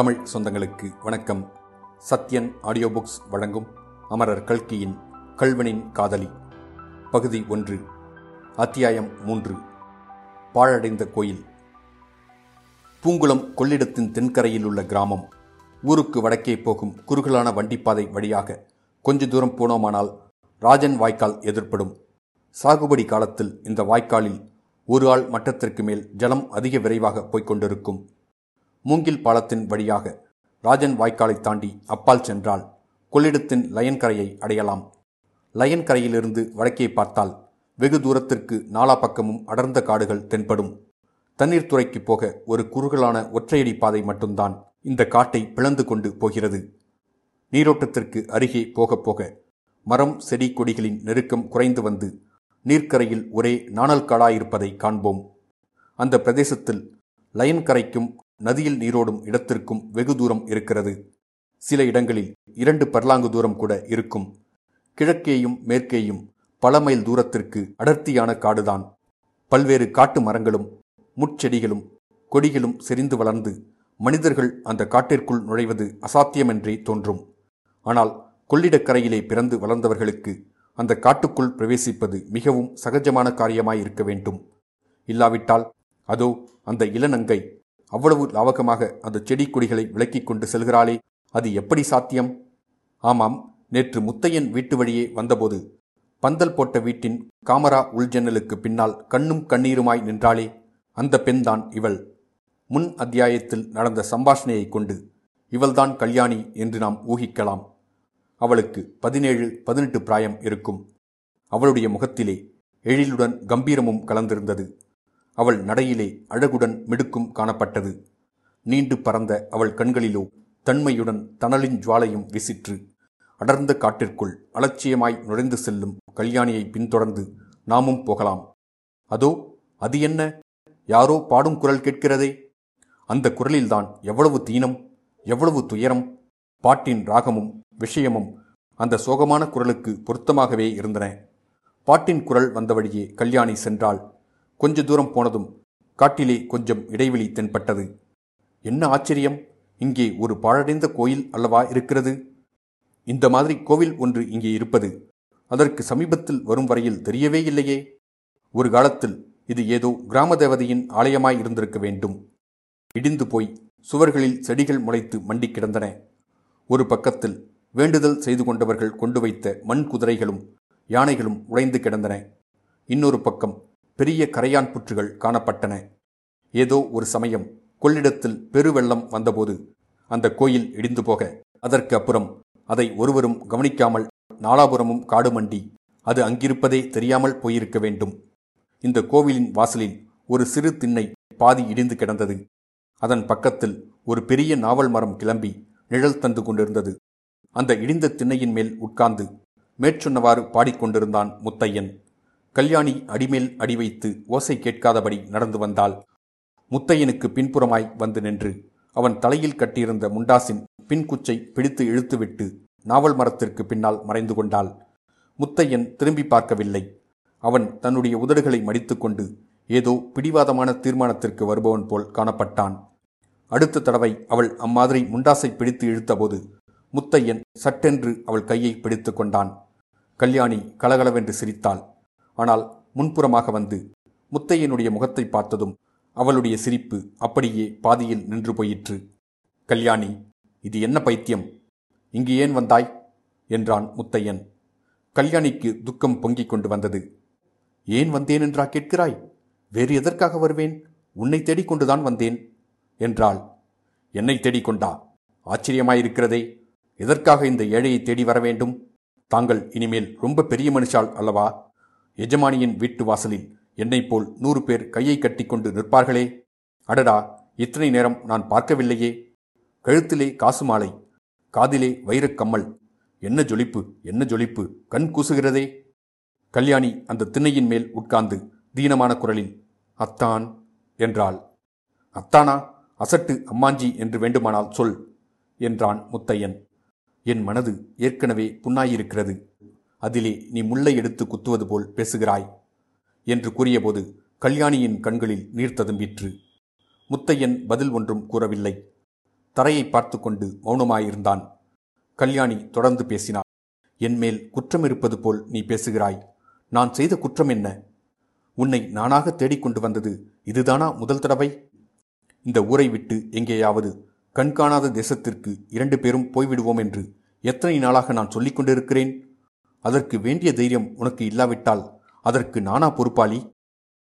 தமிழ் சொந்தங்களுக்கு வணக்கம். Sathyan audio books வழங்கும் அமரர் கல்கியின் கல்வனின் காதலி. பகுதி ஒன்று. அத்தியாயம் மூன்று. பாழடைந்த கோயில். பூங்குளம் கொள்ளிடத்தின் தென்கரையில் உள்ள கிராமம். ஊருக்கு வடக்கே போகும் குறுகலான வண்டிப்பாதை வழியாக கொஞ்ச தூரம் போனோமானால் ராஜன் வாய்க்கால் எதிர்ப்படும். சாகுபடி காலத்தில் இந்த வாய்க்காலில் ஒரு ஆள் மட்டத்திற்கு மேல் ஜலம் அதிக விரைவாக போய்க் கொண்டிருக்கும். மூங்கில் பாலத்தின் வழியாக ராஜன் வாய்க்காலை தாண்டி அப்பால் சென்றால் கொள்ளிடத்தின் லயன் கரையை அடையலாம். லயன் கரையிலிருந்து வடக்கே பார்த்தால் வெகு தூரத்திற்கு நாலா பக்கமும் அடர்ந்த காடுகள் தென்படும். தண்ணீர் துறைக்கு போக ஒரு குறுகலான ஒற்றையடி பாதை மட்டும்தான் இந்த காட்டை பிளந்து கொண்டு போகிறது. நீரோட்டத்திற்கு அருகே போக போக மரம் செடி கொடிகளின் நெருக்கம் குறைந்து வந்து நீர்க்கரையில் ஒரே நாணல் காடாயிருப்பதை காண்போம். அந்த பிரதேசத்தில் லயன் கரைக்கும் நதியில் நீரோடும் இடத்திற்கும் வெகு தூரம் இருக்கிறது. சில இடங்களில் இரண்டு பர்லாங்கு தூரம் கூட இருக்கும். கிழக்கேயும் மேற்கேயும் பல மைல் தூரத்திற்கு அடர்த்தியான காடுதான். பல்வேறு காட்டு மரங்களும் முட்செடிகளும் கொடிகளும் செறிந்து வளர்ந்து மனிதர்கள் அந்த காட்டிற்குள் நுழைவது அசாத்தியமென்றே தோன்றும். ஆனால் கொள்ளிடக்கரையிலே பிறந்து வளர்ந்தவர்களுக்கு அந்த காட்டுக்குள் பிரவேசிப்பது மிகவும் சகஜமான காரியமாயிருக்க வேண்டும். இல்லாவிட்டால் அதோ அந்த இளநங்கை அவ்வளவு லாவகமாக அந்த செடி கொடிகளை விளக்கிக் கொண்டு செல்கிறாளே அது எப்படி சாத்தியம்? ஆமாம் நேற்று முத்தையன் வீட்டு வழியே வந்தபோது பந்தல் போட்ட வீட்டின் காமரா உள்ஜன்னலுக்கு பின்னால் கண்ணும் கண்ணீருமாய் நின்றாளே அந்த பெண்தான் இவள். முன் அத்தியாயத்தில் நடந்த சம்பாஷணையைக் கொண்டு இவள்தான் கல்யாணி என்று நாம் ஊகிக்கலாம். அவளுக்கு பதினேழு பதினெட்டு பிராயம் இருக்கும். அவளுடைய முகத்திலே எழிலுடன் கம்பீரமும் கலந்திருந்தது. அவள் நடையிலே அழகுடன் மிடுக்கும் காணப்பட்டது. நீண்டு பறந்த அவள் கண்களிலோ தன்மையுடன் தணலின் ஜுவாலையும் விசிற்று. அடர்ந்த காட்டிற்குள் அலட்சியமாய் நுழைந்து செல்லும் கல்யாணியை பின்தொடர்ந்து நாமும் போகலாம். அதோ அது என்ன? யாரோ பாடும் குரல் கேட்கிறதே. அந்த குரலில்தான் எவ்வளவு தீனம் எவ்வளவு துயரம் பாட்டின் ராகமும் விஷயமும் அந்த சோகமான குரலுக்கு பொருத்தமாகவே இருந்தன. பாட்டின் குரல் வந்த வழியே கல்யாணி சென்றாள். கொஞ்ச தூரம் போனதும் காட்டிலே கொஞ்சம் இடைவெளி தென்பட்டது. என்ன ஆச்சரியம்! இங்கே ஒரு பாழடைந்த கோயில் அல்லவா இருக்கிறது? இந்த மாதிரி கோவில் ஒன்று இங்கே இருப்பது அதற்கு சமீபத்தில் வரும் வரையில் தெரியவே இல்லையே. ஒரு காலத்தில் இது ஏதோ கிராம தேவதையின் ஆலயமாய் இருந்திருக்க வேண்டும். இடிந்து போய் சுவர்களில் செடிகள் முளைத்து மண்டி கிடந்தன. ஒரு பக்கத்தில் வேண்டுதல் செய்து கொண்டவர்கள் கொண்டு வைத்த மண் குதிரைகளும் யானைகளும் உடைந்து கிடந்தன. இன்னொரு பக்கம் பெரிய கரையான் புற்றுகள் காணப்பட்டன. ஏதோ ஒரு சமயம் கொள்ளிடத்தில் பெருவெள்ளம் வந்தபோது அந்த கோயில் இடிந்து போக அதற்கு அப்புறம் அதை ஒருவரும் கவனிக்காமல் நாலாபுரமும் காடு மண்டி அது அங்கிருப்பதே தெரியாமல் போயிருக்க வேண்டும். இந்த கோவிலின் வாசலில் ஒரு சிறு திண்ணை பாதி இடிந்து கிடந்தது. அதன் பக்கத்தில் ஒரு பெரிய நாவல் மரம் கிளம்பி நிழல் தந்து கொண்டிருந்தது. அந்த இடிந்த திண்ணையின் மேல் உட்கார்ந்து மேற்சொன்னவாறு பாடிக்கொண்டிருந்தான் முத்தையன். கல்யாணி அடிமேல் அடி வைத்து ஓசை கேட்காதபடி நடந்து வந்தாள். முத்தையனுக்கு பின்புறமாய் வந்து நின்று அவன் தலையில் கட்டியிருந்த முண்டாசின் பின்குச்சை பிடித்து இழுத்துவிட்டு நாவல் மரத்திற்கு பின்னால் மறைந்து கொண்டாள். முத்தையன் திரும்பி பார்க்கவில்லை. அவன் தன்னுடைய உதடுகளை மடித்துக்கொண்டு ஏதோ பிடிவாதமான தீர்மானத்திற்கு வருபவன் போல் காணப்பட்டான். அடுத்த தடவை அவள் அம்மாதிரி முண்டாசை பிடித்து இழுத்தபோது முத்தையன் சட்டென்று அவள் கையை பிடித்து கொண்டான். கல்யாணி கலகலவென்று சிரித்தாள். ஆனால் முன்புறமாக வந்து முத்தையனுடைய முகத்தை பார்த்ததும் அவளுடைய சிரிப்பு அப்படியே பாதியில் நின்று போயிற்று. கல்யாணி இது என்ன பைத்தியம்? இங்கு ஏன் வந்தாய்? என்றான் முத்தையன். கல்யாணிக்கு துக்கம் பொங்கிக் கொண்டு வந்தது. ஏன் வந்தேன் என்றா கேட்கிறாய்? வேறு எதற்காக வருவேன்? உன்னை தேடிக்கொண்டுதான் வந்தேன். என்றாள். என்னை தேடிக்கொண்டா ஆச்சரியமாயிருக்கிறதே. எதற்காக இந்த ஏழையை தேடி வர வேண்டும்? தாங்கள் இனிமேல் ரொம்ப பெரிய மனுஷாள் அல்லவா? எஜமானியின் வீட்டு வாசலில் என்னைப் போல் நூறு பேர் கையை கட்டிக்கொண்டு நிற்பார்களே. அடடா இத்தனை நேரம் நான் பார்க்கவில்லையே. கழுத்திலே காசு மாலை காதிலே வைரக் கம்மல். என்ன ஜொலிப்பு என்ன ஜொலிப்பு கண் கூசுகிறதே. கல்யாணி அந்த திண்ணையின் மேல் உட்கார்ந்து தீனமான குரலில் அத்தான் என்றாள். அத்தானா அசட்டு அம்மாஞ்சி என்று வேண்டுமானால் சொல் என்றான் முத்தையன். என் மனது ஏற்கனவே புண்ணாயிருக்கிறது. அதிலே நீ முல்லை எடுத்து குத்துவது போல் பேசுகிறாய் என்று கூறியபோது கல்யாணியின் கண்களில் நீர் ததும்பிற்று. முத்தையன் பதில் ஒன்றும் கூறவில்லை. தரையை பார்த்து கொண்டு மௌனமாயிருந்தான். கல்யாணி தொடர்ந்து பேசினார் என்மேல் குற்றம் இருப்பது போல் நீ பேசுகிறாய். நான் செய்த குற்றம் என்ன? உன்னை நானாக தேடிக்கொண்டு வந்தது இதுதானா முதல் தடவை? இந்த ஊரை விட்டு எங்கேயாவது கண்காணாத தேசத்திற்கு இரண்டு பேரும் போய்விடுவோம் என்று எத்தனை நாளாக நான் சொல்லிக் கொண்டிருக்கிறேன்? அதற்கு வேண்டிய தைரியம் உனக்கு இல்லாவிட்டால் அதற்கு நானா பொறுப்பாளி?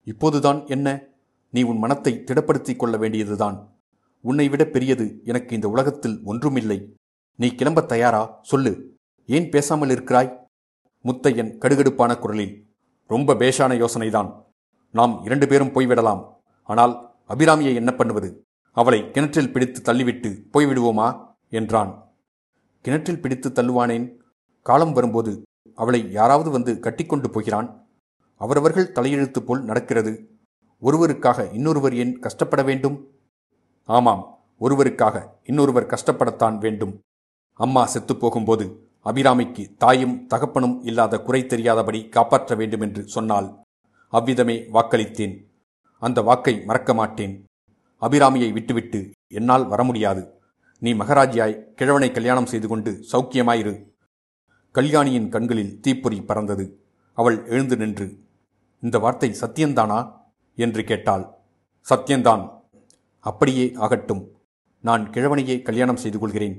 இப்போதுதான் என்ன? நீ உன் மனத்தை திடப்படுத்திக் கொள்ள வேண்டியதுதான். உன்னை விட பெரியது எனக்கு இந்த உலகத்தில் ஒன்றுமில்லை. நீ கிளம்பத் தயாரா? சொல்லு. ஏன் பேசாமல் இருக்கிறாய்? முத்தையன் கடுகடுப்பான குரலில். ரொம்ப பேஷான யோசனைதான். நாம் இரண்டு பேரும் போய்விடலாம். ஆனால் அபிராமியை என்ன பண்ணுவது? அவளை கிணற்றில் பிடித்து தள்ளிவிட்டு போய்விடுவோமா? என்றான். கிணற்றில் பிடித்து தள்ளுவானேன்? காலம் வரும்போது அவளை யாராவது வந்து கட்டிக்கொண்டு போகிறான்? அவரவர்கள் தலையெழுத்து போல் நடக்கிறது. ஒருவருக்காக இன்னொருவர் ஏன் கஷ்டப்பட வேண்டும்? ஆமாம் ஒருவருக்காக இன்னொருவர் கஷ்டப்படத்தான் வேண்டும். அம்மா செத்துப்போகும்போது அபிராமிக்கு தாயும் தகப்பனும் இல்லாத குறை தெரியாதபடி காப்பாற்ற வேண்டும் என்று சொன்னால் அவ்விதமே வாக்களித்தேன். அந்த வாக்கை மறக்க மாட்டேன். அபிராமியை விட்டுவிட்டு என்னால் வர முடியாது. நீ மகராஜியாய் கிழவனை கல்யாணம் செய்து கொண்டு சௌக்கியமாயிரு. கல்யாணியின் கண்களில் தீப்பொறி பறந்தது. அவள் எழுந்து நின்று இந்த வார்த்தை சத்தியந்தானா என்று கேட்டாள். சத்தியந்தான் அப்படியே ஆகட்டும். நான் கிழவனையே கல்யாணம் செய்து கொள்கிறேன்.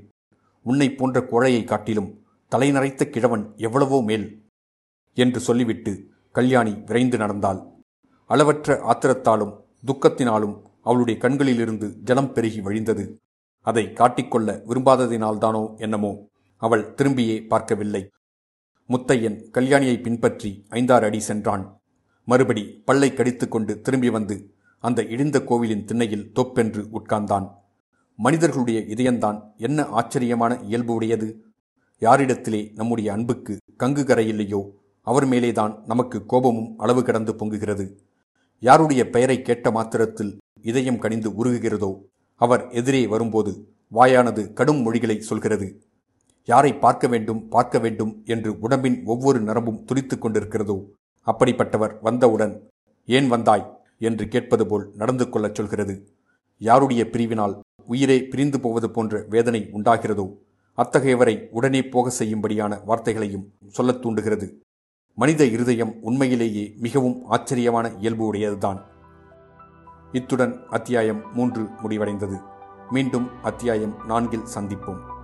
உன்னை போன்ற கோழையை காட்டிலும் தலைநரைத்த கிழவன் எவ்வளவோ மேல் என்று சொல்லிவிட்டு கல்யாணி விரைந்து நடந்தாள். அளவற்ற ஆத்திரத்தாலும் துக்கத்தினாலும் அவளுடைய கண்களிலிருந்து ஜலம் பெருகி வழிந்தது. அதை காட்டிக்கொள்ள விரும்பாததினால்தானோ என்னமோ அவள் திரும்பியே பார்க்கவில்லை. முத்தையன் கல்யாணியை பின்பற்றி ஐந்தாறு அடி சென்றான். மறுபடி பல்லை கடித்துக்கொண்டு திரும்பி வந்து அந்த இடிந்த கோவிலின் திண்ணையில் தொப்பென்று உட்கார்ந்தான். மனிதர்களுடைய இதயம்தான் என்ன ஆச்சரியமான இயல்பு உடையது. யாரிடத்திலே நம்முடைய அன்புக்கு கங்கு கரையில்லையோ அவர் மேலேதான் நமக்கு கோபமும் அளவு கடந்து பொங்குகிறது. யாருடைய பெயரை கேட்ட மாத்திரத்தில் இதயம் கனிந்து உருகுகிறதோ அவர் எதிரே வரும்போது வாயானது கடும் மொழிகளை சொல்கிறது. யாரை பார்க்க வேண்டும் பார்க்க வேண்டும் என்று உடம்பின் ஒவ்வொரு நரம்பும் துடித்துக் கொண்டிருக்கிறதோ? அப்படிப்பட்டவர் வந்தவுடன் ஏன் வந்தாய்? என்று கேட்பது போல் நடந்து கொள்ளச் சொல்கிறது. யாருடைய பிரிவினால் உயிரே பிரிந்து போவது போன்ற வேதனை உண்டாகிறதோ? அத்தகையவரை உடனே போக செய்யும்படியான வார்த்தைகளையும் சொல்லத் தூண்டுகிறது. மனித இருதயம் உண்மையிலேயே மிகவும் ஆச்சரியமான இயல்பு உடையதுதான் இத்துடன் அத்தியாயம் மூன்று முடிவடைந்தது. மீண்டும் அத்தியாயம் நான்கில் சந்திப்போம்.